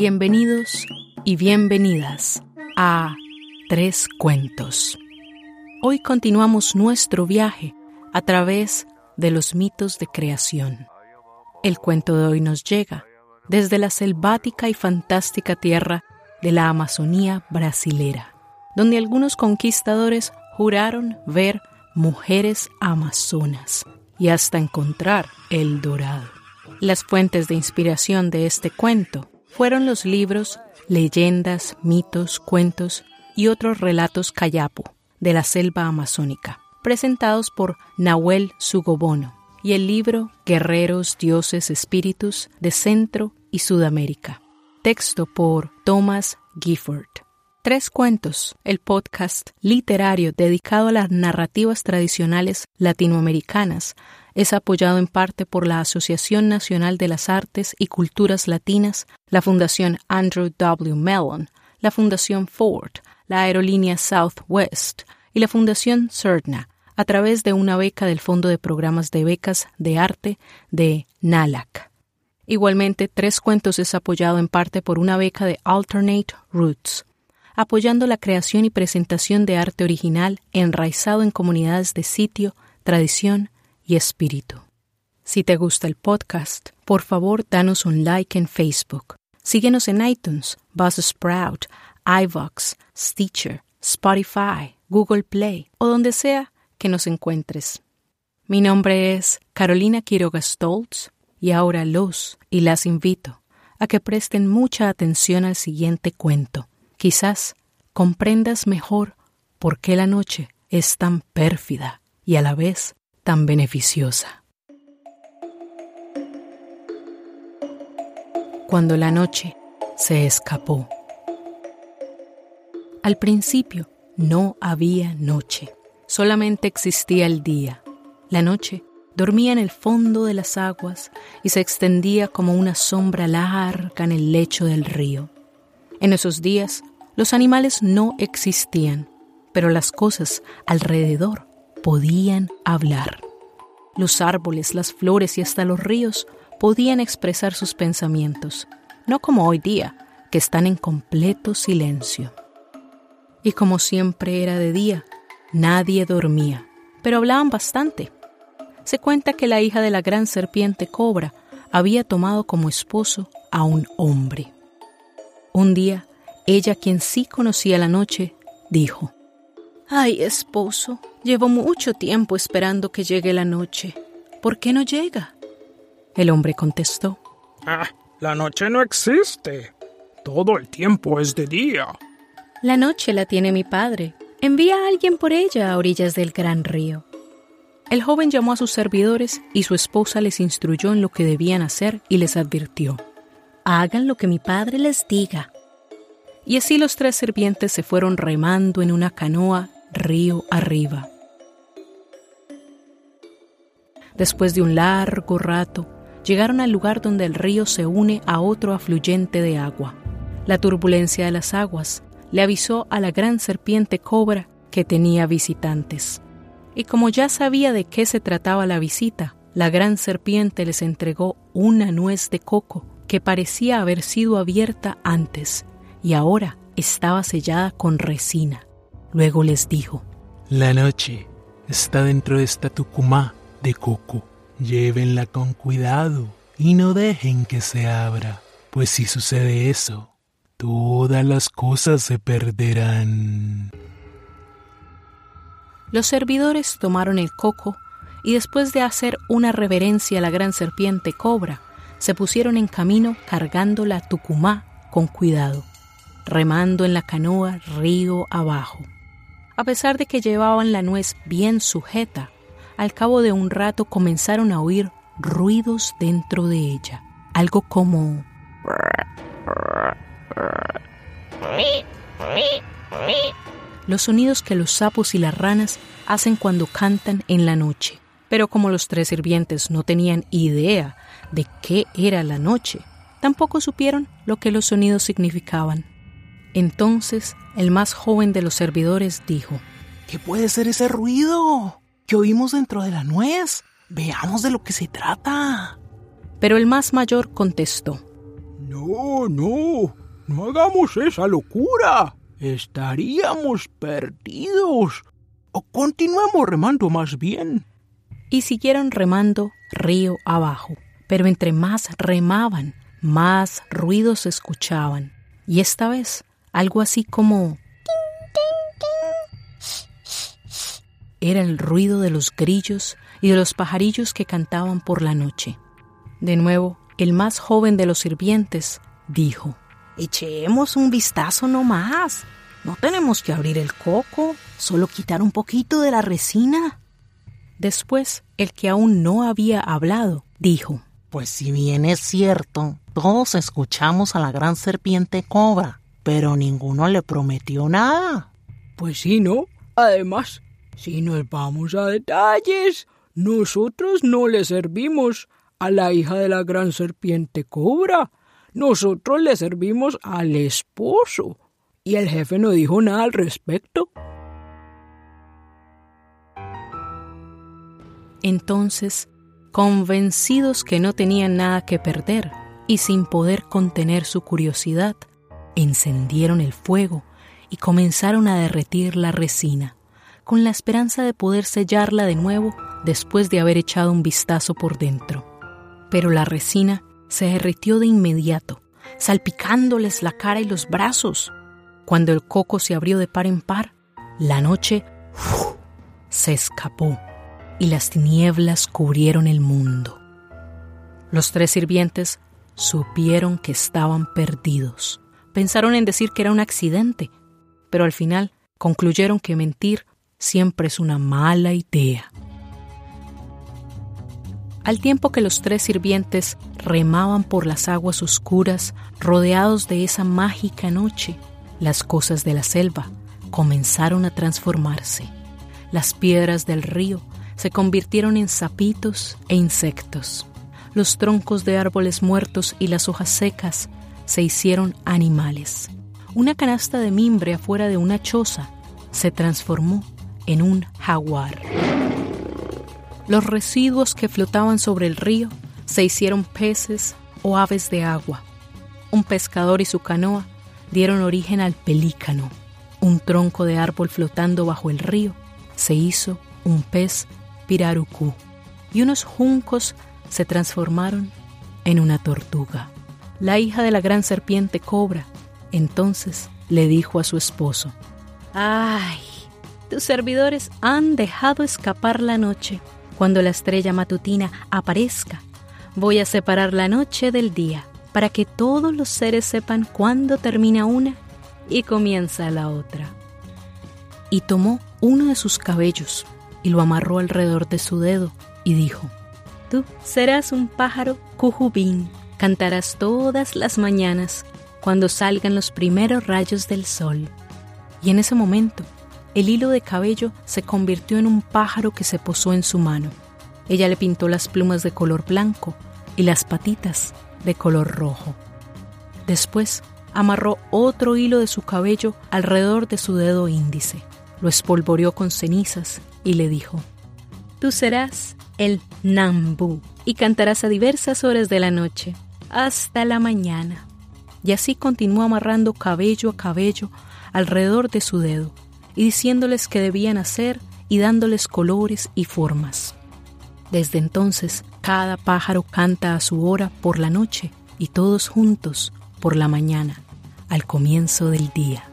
Bienvenidos y bienvenidas a Tres Cuentos. Hoy continuamos nuestro viaje a través de los mitos de creación. El cuento de hoy nos llega desde la selvática y fantástica tierra de la Amazonía brasilera, donde algunos conquistadores juraron ver mujeres amazonas y hasta encontrar el dorado. Las fuentes de inspiración de este cuento fueron los libros Leyendas, mitos, cuentos y otros relatos cayapo de la selva amazónica, presentados por Nahuel Sugobono, y el libro Guerreros, Dioses, Espíritus de Centro y Sudamérica, texto por Thomas Gifford. Tres Cuentos, el podcast literario dedicado a las narrativas tradicionales latinoamericanas, es apoyado en parte por la Asociación Nacional de las Artes y Culturas Latinas, la Fundación Andrew W. Mellon, la Fundación Ford, la aerolínea Southwest y la Fundación CERNA, a través de una beca del Fondo de Programas de Becas de Arte de NALAC. Igualmente, Tres Cuentos es apoyado en parte por una beca de Alternate Roots, apoyando la creación y presentación de arte original enraizado en comunidades de sitio, tradición y espíritu. Si te gusta el podcast, por favor danos un like en Facebook. Síguenos en iTunes, Buzzsprout, iVox, Stitcher, Spotify, Google Play o donde sea que nos encuentres. Mi nombre es Carolina Quiroga Stoltz y ahora los y las invito a que presten mucha atención al siguiente cuento quizás comprendas mejor por qué la noche es tan pérfida y a la vez tan beneficiosa. Cuando la noche se escapó. Al principio no había noche, solamente existía el día. La noche dormía en el fondo de las aguas y se extendía como una sombra larga en el lecho del río. En esos días los animales no existían, pero las cosas alrededor podían hablar. Los árboles, las flores y hasta los ríos podían expresar sus pensamientos, no como hoy día, que están en completo silencio. Y como siempre era de día, nadie dormía, pero hablaban bastante. Se cuenta que la hija de la gran serpiente cobra había tomado como esposo a un hombre. Un día ella, quien sí conocía la noche, dijo, Ay, esposo, llevo mucho tiempo esperando que llegue la noche. ¿Por qué no llega? El hombre contestó, Ah, la noche no existe. Todo el tiempo es de día. La noche la tiene mi padre. Envía a alguien por ella a orillas del gran río. El joven llamó a sus servidores y su esposa les instruyó en lo que debían hacer y les advirtió, Hagan lo que mi padre les diga. Y así los tres sirvientes se fueron remando en una canoa río arriba. Después de un largo rato, llegaron al lugar donde el río se une a otro afluyente de agua. La turbulencia de las aguas le avisó a la gran serpiente cobra que tenía visitantes. Y como ya sabía de qué se trataba la visita, la gran serpiente les entregó una nuez de coco que parecía haber sido abierta antes y ahora estaba sellada con resina. Luego les dijo, La noche está dentro de esta tucumá de coco. Llévenla con cuidado y no dejen que se abra, pues si sucede eso, todas las cosas se perderán. Los servidores tomaron el coco y después de hacer una reverencia a la gran serpiente cobra, se pusieron en camino cargando la tucumá con cuidado remando en la canoa río abajo. A pesar de que llevaban la nuez bien sujeta, al cabo de un rato comenzaron a oír ruidos dentro de ella, algo como... Los sonidos que los sapos y las ranas hacen cuando cantan en la noche. Pero como los tres sirvientes no tenían idea de qué era la noche, tampoco supieron lo que los sonidos significaban. Entonces el más joven de los servidores dijo, ¿Qué puede ser ese ruido que oímos dentro de la nuez? Veamos de lo que se trata. Pero el más mayor contestó, No, no, no hagamos esa locura. Estaríamos perdidos. O continuemos remando más bien. Y siguieron remando río abajo. Pero entre más remaban, más ruidos escuchaban. Y esta vez algo así como... Era el ruido de los grillos y de los pajarillos que cantaban por la noche. De nuevo, el más joven de los sirvientes dijo, Echemos un vistazo nomás. No tenemos que abrir el coco, solo quitar un poquito de la resina. Después, el que aún no había hablado, dijo, Pues si bien es cierto, todos escuchamos a la gran serpiente cobra, pero ninguno le prometió nada. Pues sí, ¿no? Además, si nos vamos a detalles, nosotros no le servimos a la hija de la gran serpiente cobra. Nosotros le servimos al esposo. Y el jefe no dijo nada al respecto. Entonces, convencidos que no tenían nada que perder y sin poder contener su curiosidad, encendieron el fuego y comenzaron a derretir la resina, con la esperanza de poder sellarla de nuevo después de haber echado un vistazo por dentro. Pero la resina se derritió de inmediato, salpicándoles la cara y los brazos. Cuando el coco se abrió de par en par, la noche se escapó y las tinieblas cubrieron el mundo. Los tres sirvientes supieron que estaban perdidos. Pensaron en decir que era un accidente, pero al final concluyeron que mentir siempre es una mala idea. Al tiempo que los tres sirvientes remaban por las aguas oscuras, rodeados de esa mágica noche, las cosas de la selva comenzaron a transformarse. Las piedras del río se convirtieron en sapitos e insectos. Los troncos de árboles muertos y las hojas secas se hicieron animales. Una canasta de mimbre afuera de una choza se transformó en un jaguar. Los residuos que flotaban sobre el río se hicieron peces o aves de agua. Un pescador y su canoa dieron origen al pelícano. Un tronco de árbol flotando bajo el río se hizo un pez pirarucú. Y unos juncos se transformaron en una tortuga. La hija de la gran serpiente cobra entonces le dijo a su esposo, ¡Ay! Tus servidores han dejado escapar la noche. Cuando la estrella matutina aparezca, voy a separar la noche del día para que todos los seres sepan cuándo termina una y comienza la otra. Y tomó uno de sus cabellos y lo amarró alrededor de su dedo y dijo, Tú serás un pájaro cujubín, cantarás todas las mañanas cuando salgan los primeros rayos del sol. Y en ese momento, el hilo de cabello se convirtió en un pájaro que se posó en su mano. Ella le pintó las plumas de color blanco y las patitas de color rojo. Después amarró otro hilo de su cabello alrededor de su dedo índice, lo espolvoreó con cenizas y le dijo, Tú serás el Nambu y cantarás a diversas horas de la noche, hasta la mañana. Y así continuó amarrando cabello a cabello alrededor de su dedo y diciéndoles qué debían hacer y dándoles colores y formas. Desde entonces, cada pájaro canta a su hora por la noche y todos juntos por la mañana, al comienzo del día.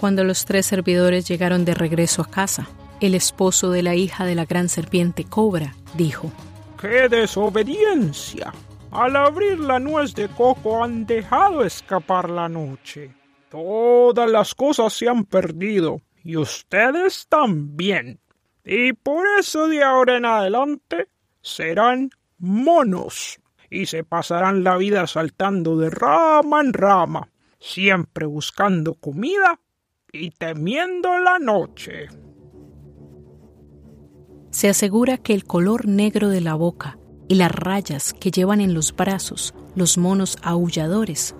Cuando los tres servidores llegaron de regreso a casa, el esposo de la hija de la gran serpiente cobra dijo, ¡Qué desobediencia! Al abrir la nuez de coco han dejado escapar la noche. Todas las cosas se han perdido y ustedes también. Y por eso de ahora en adelante serán monos y se pasarán la vida saltando de rama en rama, siempre buscando comida y temiendo la noche. Se asegura que el color negro de la boca y las rayas que llevan en los brazos los monos aulladores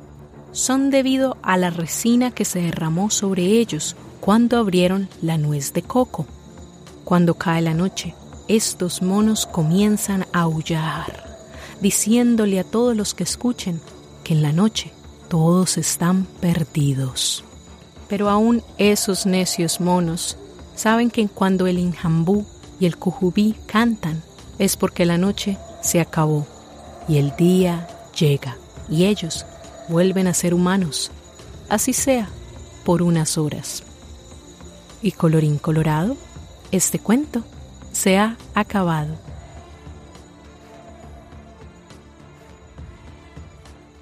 son debido a la resina que se derramó sobre ellos cuando abrieron la nuez de coco. Cuando cae la noche, estos monos comienzan a aullar, diciéndole a todos los que escuchen que en la noche todos están perdidos. Pero aún esos necios monos saben que cuando el injambú y el cujubí cantan es porque la noche se acabó y el día llega y ellos vuelven a ser humanos, así sea por unas horas. Y colorín colorado, este cuento se ha acabado.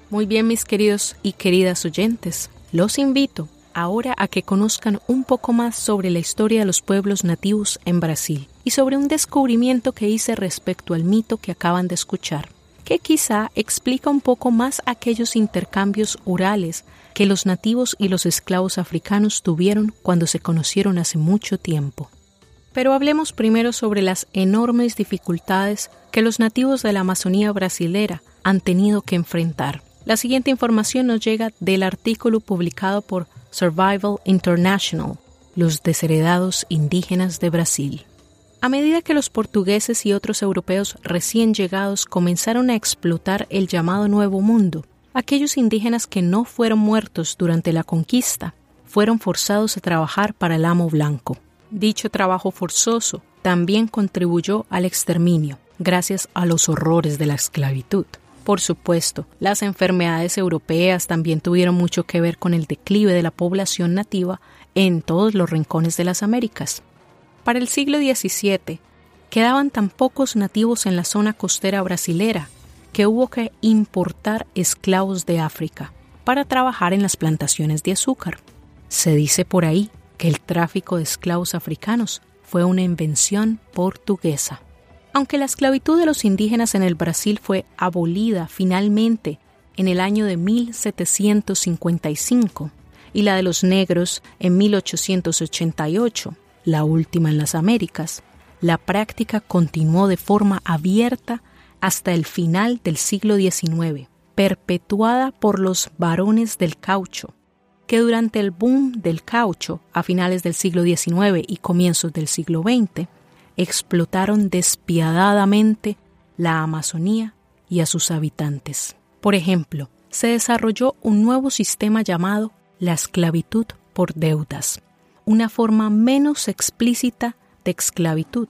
Muy bien, mis queridos y queridas oyentes, los invito ahora a que conozcan un poco más sobre la historia de los pueblos nativos en Brasil y sobre un descubrimiento que hice respecto al mito que acaban de escuchar, que quizá explica un poco más aquellos intercambios orales que los nativos y los esclavos africanos tuvieron cuando se conocieron hace mucho tiempo. Pero hablemos primero sobre las enormes dificultades que los nativos de la Amazonía brasilera han tenido que enfrentar la siguiente información nos llega del artículo publicado por Survival International, los desheredados indígenas de Brasil. A medida que los portugueses y otros europeos recién llegados comenzaron a explotar el llamado Nuevo Mundo, aquellos indígenas que no fueron muertos durante la conquista fueron forzados a trabajar para el amo blanco. Dicho trabajo forzoso también contribuyó al exterminio, gracias a los horrores de la esclavitud. Por supuesto, las enfermedades europeas también tuvieron mucho que ver con el declive de la población nativa en todos los rincones de las Américas. Para el siglo XVII, quedaban tan pocos nativos en la zona costera brasilera que hubo que importar esclavos de África para trabajar en las plantaciones de azúcar. Se dice por ahí que el tráfico de esclavos africanos fue una invención portuguesa. Aunque la esclavitud de los indígenas en el Brasil fue abolida finalmente en el año de 1755 y la de los negros en 1888, la última en las Américas, la práctica continuó de forma abierta hasta el final del siglo XIX, perpetuada por los varones del caucho, que durante el boom del caucho a finales del siglo XIX y comienzos del siglo XX explotaron despiadadamente la Amazonía y a sus habitantes. Por ejemplo, se desarrolló un nuevo sistema llamado la esclavitud por deudas, una forma menos explícita de esclavitud,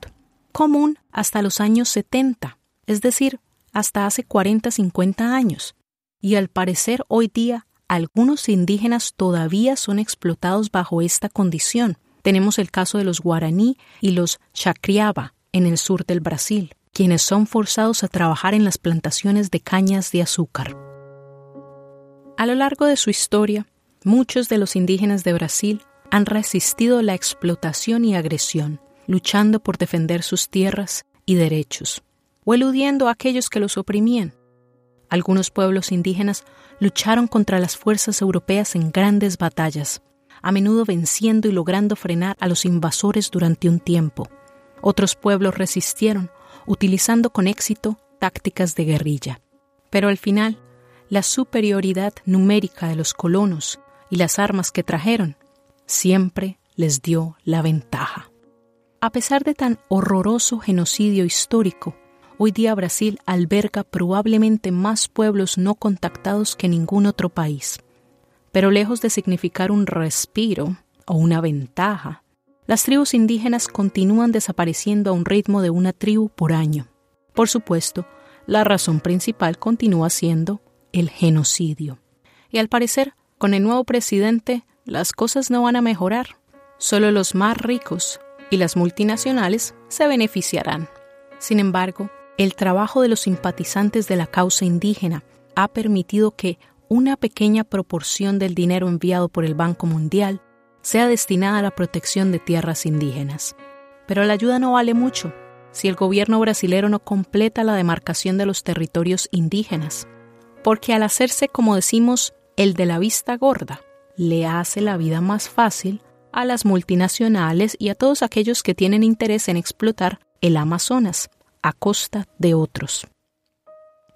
común hasta los años 70, es decir, hasta hace 40-50 años, y al parecer hoy día algunos indígenas todavía son explotados bajo esta condición, tenemos el caso de los guaraní y los chacriaba en el sur del Brasil, quienes son forzados a trabajar en las plantaciones de cañas de azúcar. A lo largo de su historia, muchos de los indígenas de Brasil han resistido la explotación y agresión, luchando por defender sus tierras y derechos, o eludiendo a aquellos que los oprimían. Algunos pueblos indígenas lucharon contra las fuerzas europeas en grandes batallas, a menudo venciendo y logrando frenar a los invasores durante un tiempo. Otros pueblos resistieron, utilizando con éxito tácticas de guerrilla. Pero al final, la superioridad numérica de los colonos y las armas que trajeron siempre les dio la ventaja. A pesar de tan horroroso genocidio histórico, hoy día Brasil alberga probablemente más pueblos no contactados que ningún otro país. Pero lejos de significar un respiro o una ventaja, las tribus indígenas continúan desapareciendo a un ritmo de una tribu por año. Por supuesto, la razón principal continúa siendo el genocidio. Y al parecer, con el nuevo presidente, las cosas no van a mejorar. Solo los más ricos y las multinacionales se beneficiarán. Sin embargo, el trabajo de los simpatizantes de la causa indígena ha permitido que una pequeña proporción del dinero enviado por el Banco Mundial sea destinada a la protección de tierras indígenas. Pero la ayuda no vale mucho si el gobierno brasilero no completa la demarcación de los territorios indígenas, porque al hacerse, como decimos, el de la vista gorda, le hace la vida más fácil a las multinacionales y a todos aquellos que tienen interés en explotar el Amazonas a costa de otros.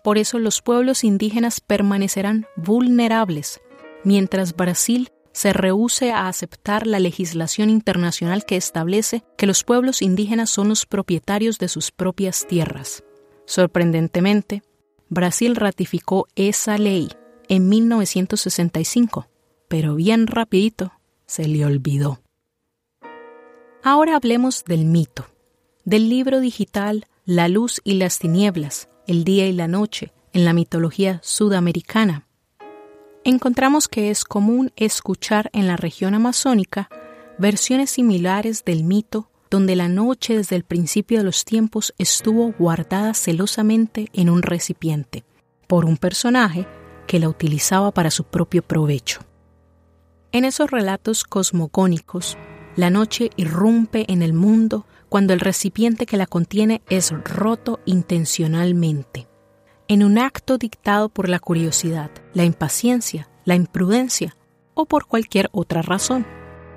Por eso los pueblos indígenas permanecerán vulnerables, mientras Brasil se rehúse a aceptar la legislación internacional que establece que los pueblos indígenas son los propietarios de sus propias tierras. Sorprendentemente, Brasil ratificó esa ley en 1965, pero bien rapidito se le olvidó. Ahora hablemos del mito, del libro digital La luz y las tinieblas, el día y la noche, en la mitología sudamericana. Encontramos que es común escuchar en la región amazónica versiones similares del mito donde la noche desde el principio de los tiempos estuvo guardada celosamente en un recipiente por un personaje que la utilizaba para su propio provecho. En esos relatos cosmogónicos, la noche irrumpe en el mundo cuando el recipiente que la contiene es roto intencionalmente, en un acto dictado por la curiosidad, la impaciencia, la imprudencia o por cualquier otra razón.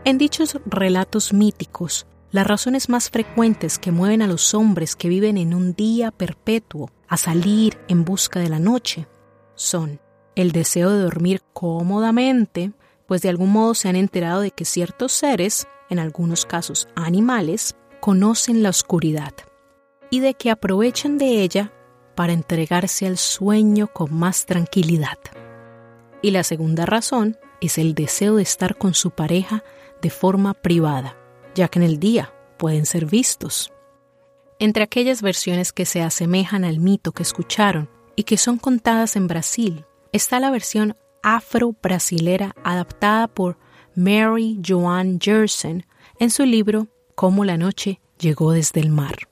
En dichos relatos míticos, las razones más frecuentes que mueven a los hombres que viven en un día perpetuo a salir en busca de la noche son el deseo de dormir cómodamente, pues de algún modo se han enterado de que ciertos seres, en algunos casos animales, conocen la oscuridad y de que aprovechan de ella para entregarse al sueño con más tranquilidad. Y la segunda razón es el deseo de estar con su pareja de forma privada, ya que en el día pueden ser vistos. Entre aquellas versiones que se asemejan al mito que escucharon y que son contadas en Brasil, está la versión afro-brasilera adaptada por Mary Joan Jersen en su libro Cómo la noche llegó desde el mar.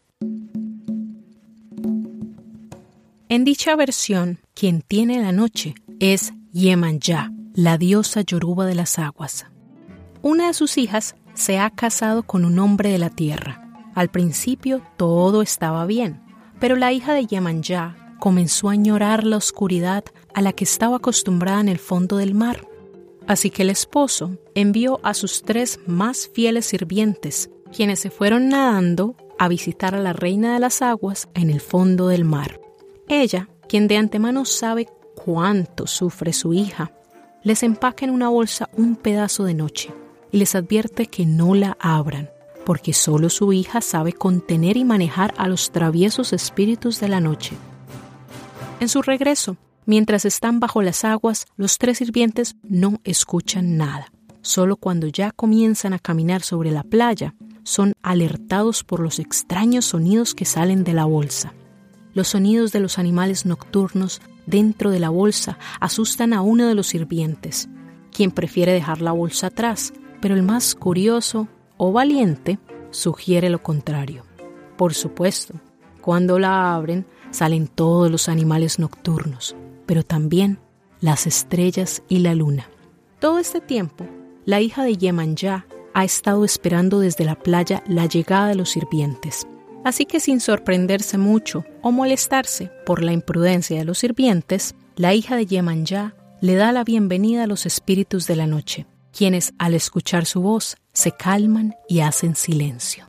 En dicha versión, quien tiene la noche es Yemanja, la diosa yoruba de las aguas. Una de sus hijas se ha casado con un hombre de la tierra. Al principio todo estaba bien, pero la hija de Yemanja comenzó a añorar la oscuridad a la que estaba acostumbrada en el fondo del mar. Así que el esposo envió a sus tres más fieles sirvientes, quienes se fueron nadando a visitar a la reina de las aguas en el fondo del mar. Ella, quien de antemano sabe cuánto sufre su hija, les empaca en una bolsa un pedazo de noche y les advierte que no la abran, porque solo su hija sabe contener y manejar a los traviesos espíritus de la noche. En su regreso, mientras están bajo las aguas, los tres sirvientes no escuchan nada. Solo cuando ya comienzan a caminar sobre la playa, son alertados por los extraños sonidos que salen de la bolsa. Los sonidos de los animales nocturnos dentro de la bolsa asustan a uno de los sirvientes, quien prefiere dejar la bolsa atrás, pero el más curioso o valiente sugiere lo contrario. Por supuesto, cuando la abren salen todos los animales nocturnos, pero también las estrellas y la luna. Todo este tiempo, la hija de Yemanja ha estado esperando desde la playa la llegada de los sirvientes. Así que sin sorprenderse mucho o molestarse por la imprudencia de los sirvientes, la hija de Yemanja le da la bienvenida a los espíritus de la noche quienes al escuchar su voz se calman y hacen silencio.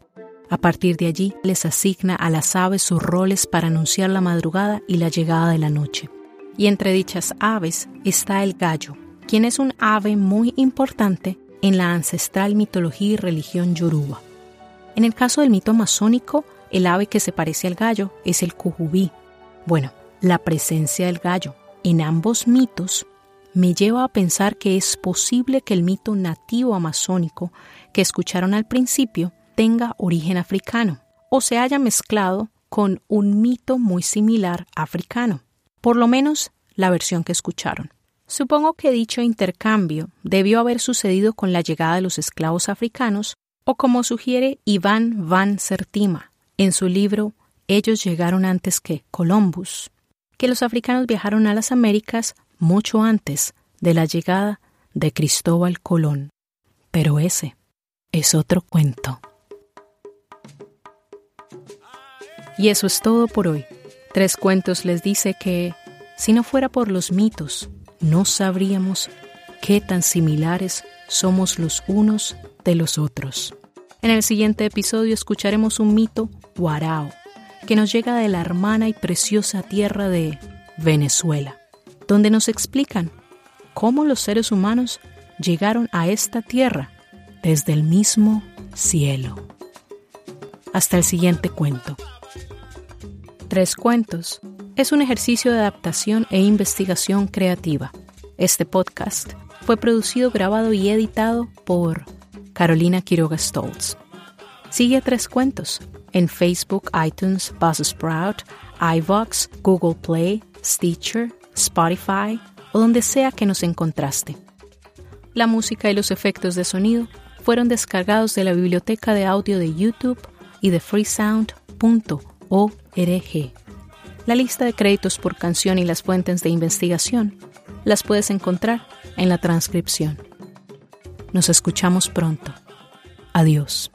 A partir de allí les asigna a las aves sus roles para anunciar la madrugada y la llegada de la noche. Y entre dichas aves está el gallo, quien es un ave muy importante en la ancestral mitología y religión yoruba. En el caso del mito masónico, el ave que se parece al gallo es el cujubí. Bueno, la presencia del gallo en ambos mitos me lleva a pensar que es posible que el mito nativo amazónico que escucharon al principio tenga origen africano o se haya mezclado con un mito muy similar africano, por lo menos la versión que escucharon. Supongo que dicho intercambio debió haber sucedido con la llegada de los esclavos africanos o como sugiere Iván van Sertima en su libro Ellos llegaron antes que Columbus, que los africanos viajaron a las Américas mucho antes de la llegada de Cristóbal Colón. Pero ese es otro cuento. Y eso es todo por hoy. Tres Cuentos les dice que, si no fuera por los mitos, no sabríamos qué tan similares somos los unos de los otros. En el siguiente episodio escucharemos un mito guarao, que nos llega de la hermana y preciosa tierra de Venezuela donde nos explican cómo los seres humanos llegaron a esta tierra desde el mismo cielo. Hasta el siguiente cuento. Tres cuentos es un ejercicio de adaptación e investigación creativa. Este podcast fue producido, grabado y editado por Carolina Quiroga Stoltz. Sigue Tres Cuentos en Facebook, iTunes, Buzzsprout, iVox, Google Play, Stitcher, Spotify o donde sea que nos encontraste. La música y los efectos de sonido fueron descargados de la biblioteca de audio de YouTube y de La lista de créditos por canción y las fuentes de investigación las puedes encontrar en la transcripción. Nos escuchamos pronto. Adiós.